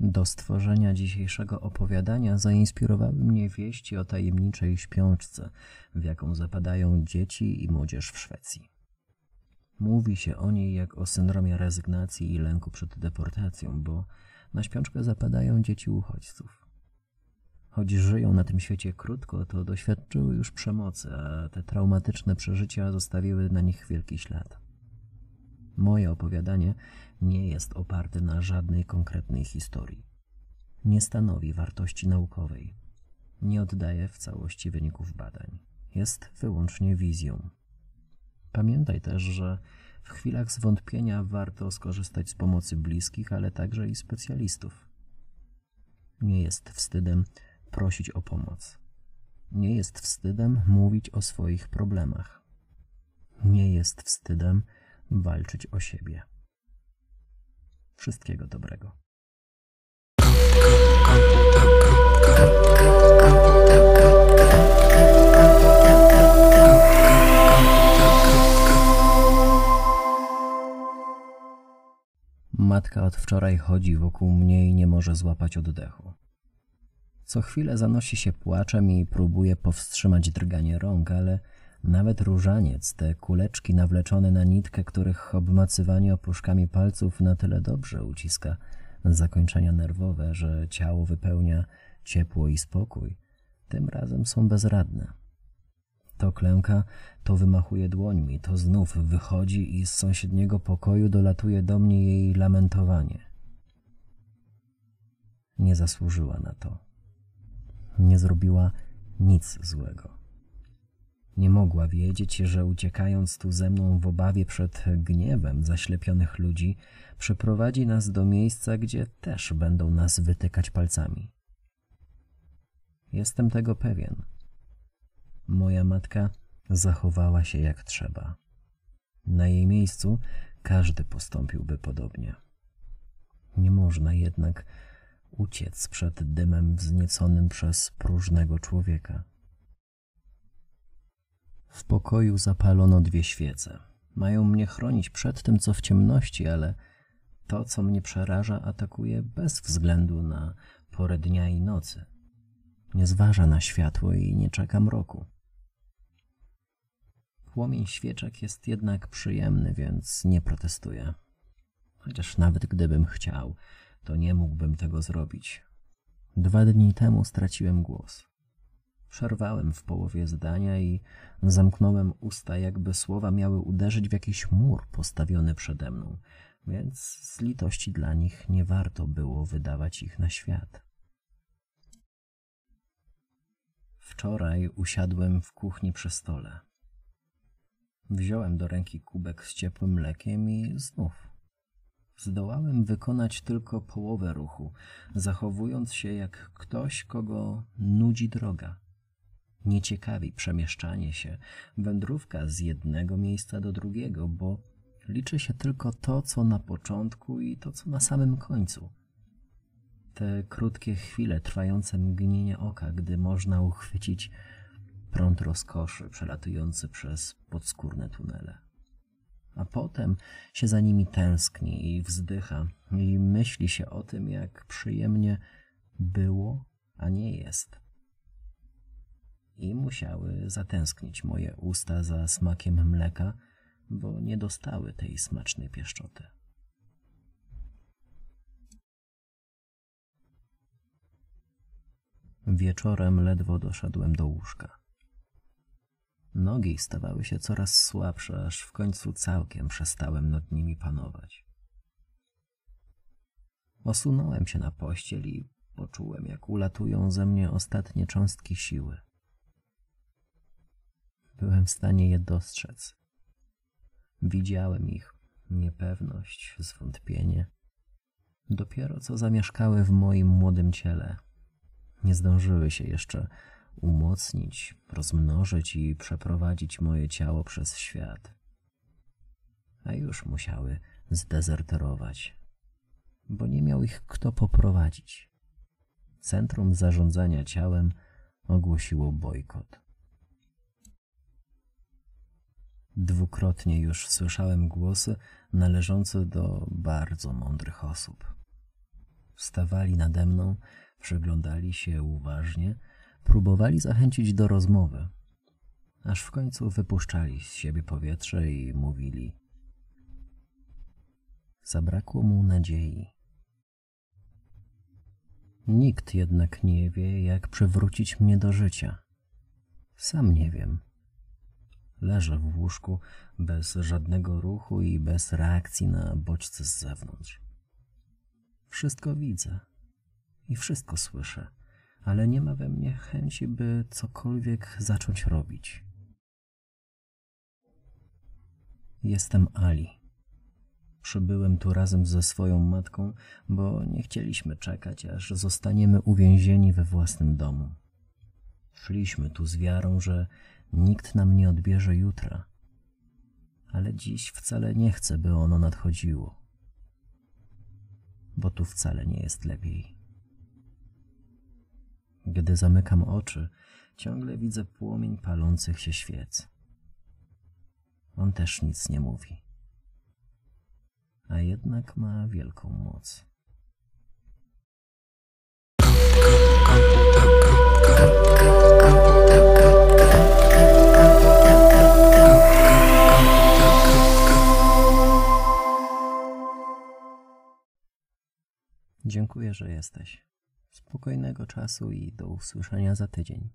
Do stworzenia dzisiejszego opowiadania zainspirowały mnie wieści o tajemniczej śpiączce, w jaką zapadają dzieci i młodzież w Szwecji. Mówi się o niej jak o syndromie rezygnacji i lęku przed deportacją, bo na śpiączkę zapadają dzieci uchodźców. Choć żyją na tym świecie krótko, to doświadczyły już przemocy, a te traumatyczne przeżycia zostawiły na nich wielki ślad. Moje opowiadanie nie jest oparte na żadnej konkretnej historii. Nie stanowi wartości naukowej. Nie oddaje w całości wyników badań. Jest wyłącznie wizją. Pamiętaj też, że w chwilach zwątpienia warto skorzystać z pomocy bliskich, ale także i specjalistów. Nie jest wstydem prosić o pomoc. Nie jest wstydem mówić o swoich problemach. Nie jest wstydem walczyć o siebie. Wszystkiego dobrego. Matka od wczoraj chodzi wokół mnie i nie może złapać oddechu. Co chwilę zanosi się płaczem i próbuje powstrzymać drganie rąk, ale nawet różaniec, te kuleczki nawleczone na nitkę, których obmacywanie opuszkami palców na tyle dobrze uciska zakończenia nerwowe, że ciało wypełnia ciepło i spokój, tym razem są bezradne. To klęka, to wymachuje dłońmi, to znów wychodzi i z sąsiedniego pokoju dolatuje do mnie jej lamentowanie. Nie zasłużyła na to. Nie zrobiła nic złego. Nie mogła wiedzieć, że uciekając tu ze mną w obawie przed gniewem zaślepionych ludzi, przyprowadzi nas do miejsca, gdzie też będą nas wytykać palcami. Jestem tego pewien. Moja matka zachowała się jak trzeba. Na jej miejscu każdy postąpiłby podobnie. Nie można jednak uciec przed dymem wznieconym przez próżnego człowieka. W pokoju zapalono dwie świece. Mają mnie chronić przed tym, co w ciemności, ale to, co mnie przeraża, atakuje bez względu na porę dnia i nocy. Nie zważa na światło i nie czeka mroku. Płomień świeczek jest jednak przyjemny, więc nie protestuję. Chociaż nawet gdybym chciał, to nie mógłbym tego zrobić. Dwa dni temu straciłem głos. Przerwałem w połowie zdania i zamknąłem usta, jakby słowa miały uderzyć w jakiś mur postawiony przede mną, więc z litości dla nich nie warto było wydawać ich na świat. Wczoraj usiadłem w kuchni przy stole. Wziąłem do ręki kubek z ciepłym mlekiem i znów zdołałem wykonać tylko połowę ruchu, zachowując się jak ktoś, kogo nudzi droga. Nie ciekawi przemieszczanie się, wędrówka z jednego miejsca do drugiego, bo liczy się tylko to, co na początku i to, co na samym końcu. Te krótkie chwile trwające mgnienie oka, gdy można uchwycić prąd rozkoszy przelatujący przez podskórne tunele. A potem się za nimi tęskni i wzdycha i myśli się o tym, jak przyjemnie było, a nie jest. Musiały zatęsknić moje usta za smakiem mleka, bo nie dostały tej smacznej pieszczoty. Wieczorem ledwo doszedłem do łóżka. Nogi stawały się coraz słabsze, aż w końcu całkiem przestałem nad nimi panować. Osunąłem się na pościel i poczułem, jak ulatują ze mnie ostatnie cząstki siły. Byłem w stanie je dostrzec. Widziałem ich niepewność, zwątpienie. Dopiero co zamieszkały w moim młodym ciele. Nie zdążyły się jeszcze umocnić, rozmnożyć i przeprowadzić moje ciało przez świat. A już musiały zdezerterować, bo nie miał ich kto poprowadzić. Centrum zarządzania ciałem ogłosiło bojkot. Dwukrotnie już słyszałem głosy należące do bardzo mądrych osób. Stawali nade mną, przyglądali się uważnie, próbowali zachęcić do rozmowy, aż w końcu wypuszczali z siebie powietrze i mówili. Zabrakło mu nadziei. Nikt jednak nie wie, jak przywrócić mnie do życia. Sam nie wiem. Leżę w łóżku bez żadnego ruchu i bez reakcji na bodźce z zewnątrz. Wszystko widzę i wszystko słyszę, ale nie ma we mnie chęci, by cokolwiek zacząć robić. Jestem Ali. Przybyłem tu razem ze swoją matką, bo nie chcieliśmy czekać, aż zostaniemy uwięzieni we własnym domu. Szliśmy tu z wiarą, że nikt nam nie odbierze jutra, ale dziś wcale nie chcę, by ono nadchodziło, bo tu wcale nie jest lepiej. Gdy zamykam oczy, ciągle widzę płomień palących się świec. On też nic nie mówi, a jednak ma wielką moc. Dziękuję, że jesteś. Spokojnego czasu i do usłyszenia za tydzień.